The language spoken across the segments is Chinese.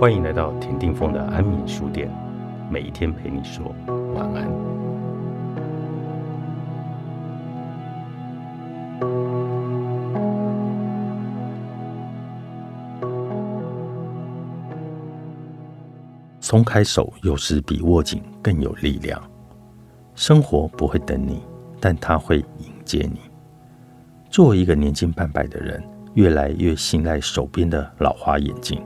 欢迎来到田定峰的安眠书店，每一天陪你说晚安。松开手，有时比握紧更有力量。生活不会等你，但它会迎接你。作为一个年近半百的人，越来越信赖手边的老花眼镜。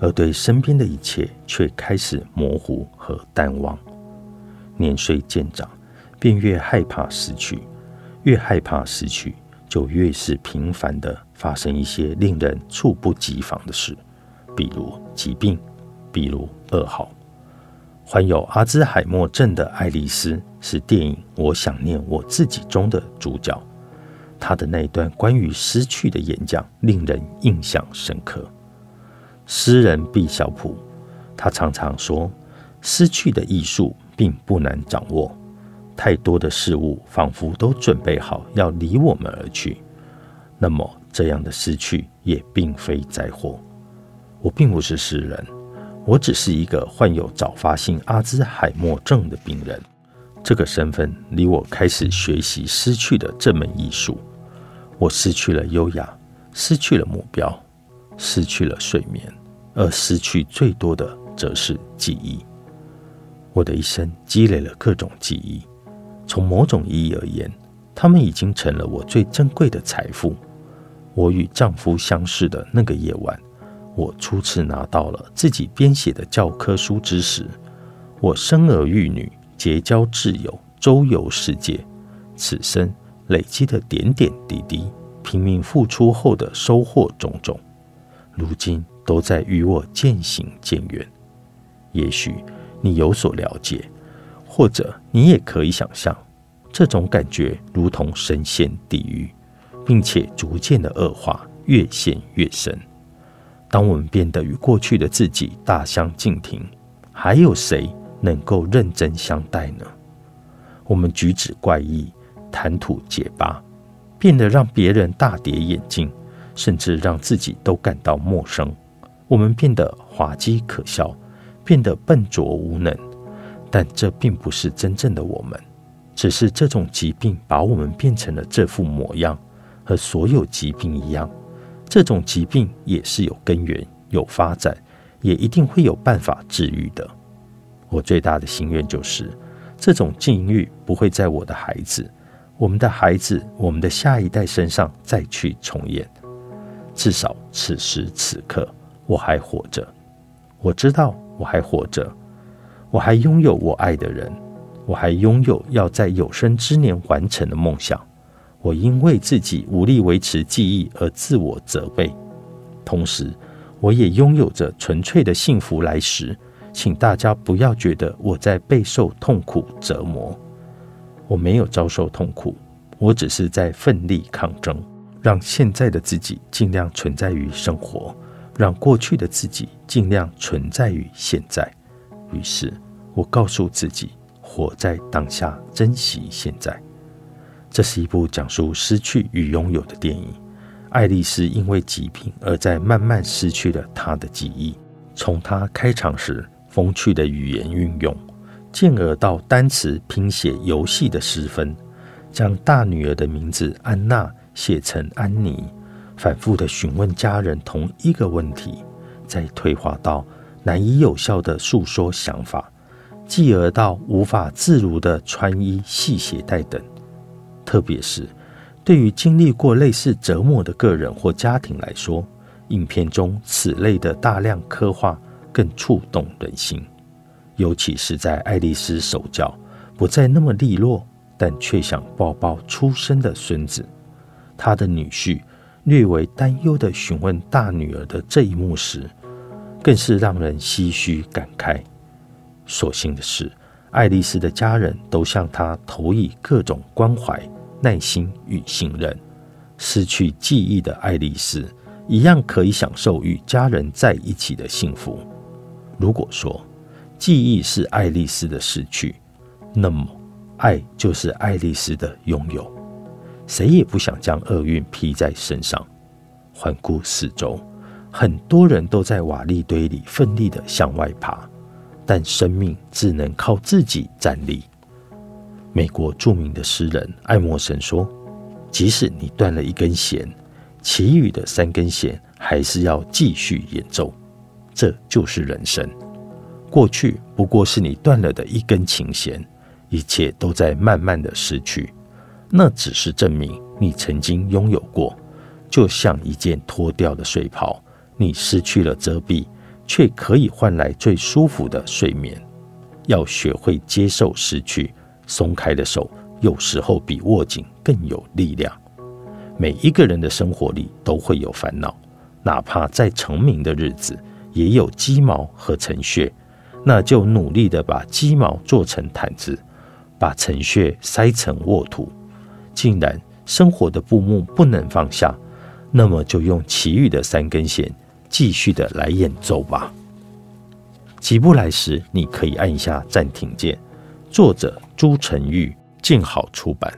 而对身边的一切却开始模糊和淡忘。年岁渐长，便越害怕失去，越害怕失去，就越是频繁的发生一些令人猝不及防的事，比如疾病，比如噩耗。患有阿兹海默症的爱丽丝是电影《我想念我自己》中的主角，她的那段关于失去的演讲令人印象深刻。诗人毕晓普，他常常说：“失去的艺术并不难掌握，太多的事物仿佛都准备好要离我们而去。那么，这样的失去也并非灾祸。”我并不是诗人，我只是一个患有早发性阿兹海默症的病人。这个身份离我开始学习失去的这门艺术，我失去了优雅，失去了目标，失去了睡眠。而失去最多的，则是记忆。我的一生积累了各种记忆，从某种意义而言，他们已经成了我最珍贵的财富。我与丈夫相识的那个夜晚，我初次拿到了自己编写的教科书之时，我生儿育女、结交挚友、周游世界，此生累积的点点滴滴，拼命付出后的收获种种，如今。都在与我渐行渐远。也许你有所了解，或者你也可以想象，这种感觉如同深陷地狱，并且逐渐的恶化，越陷越深。当我们变得与过去的自己大相径庭，还有谁能够认真相待呢？我们举止怪异，谈吐结巴，变得让别人大跌眼镜，甚至让自己都感到陌生。我们变得滑稽可笑，变得笨拙无能，但这并不是真正的我们，只是这种疾病把我们变成了这副模样。和所有疾病一样，这种疾病也是有根源、有发展，也一定会有办法治愈的。我最大的心愿就是，这种境遇不会在我的孩子、我们的孩子、我们的下一代身上再去重演。至少此时此刻。我还活着，我知道我还活着，我还拥有我爱的人，我还拥有要在有生之年完成的梦想。我因为自己无力维持记忆而自我责备，同时我也拥有着纯粹的幸福来时。请大家不要觉得我在备受痛苦折磨，我没有遭受痛苦，我只是在奋力抗争，让现在的自己尽量存在于生活。让过去的自己尽量存在于现在。于是，我告诉自己，活在当下，珍惜现在。这是一部讲述失去与拥有的电影。爱丽丝因为疾病而在慢慢失去了她的记忆。从她开场时风趣的语言运用，进而到单词拼写游戏的失分，将大女儿的名字安娜写成安妮。反复的询问家人同一个问题，再退化到难以有效的诉说想法，继而到无法自如的穿衣系鞋带等。特别是对于经历过类似折磨的个人或家庭来说，影片中此类的大量刻画更触动人心。尤其是在爱丽丝手脚不再那么利落，但却想抱抱出生的孙子，他的女婿。略为担忧的询问大女儿的这一幕时，更是让人唏嘘感慨。所幸的是，爱丽丝的家人都向她投以各种关怀、耐心与信任。失去记忆的爱丽丝一样可以享受与家人在一起的幸福。如果说记忆是爱丽丝的失去，那么爱就是爱丽丝的拥有。谁也不想将厄运披在身上。环顾四周，很多人都在瓦砾堆里奋力的向外爬，但生命只能靠自己站立。美国著名的诗人爱默生说：“即使你断了一根弦，其余的三根弦还是要继续演奏。这就是人生。过去不过是你断了的一根琴弦，一切都在慢慢的失去。那只是证明你曾经拥有过，就像一件脱掉的睡袍。”你失去了遮蔽，却可以换来最舒服的睡眠。要学会接受失去，松开的手有时候比握紧更有力量。每一个人的生活里都会有烦恼，哪怕在成名的日子，也有鸡毛和尘屑。那就努力的把鸡毛做成毯子，把尘屑塞成沃土。既然生活的布幕不能放下，那么就用其余的三根弦。继续的来演奏吧。起不来时，你可以按一下暂停键。作者：朱成玉，静好出版。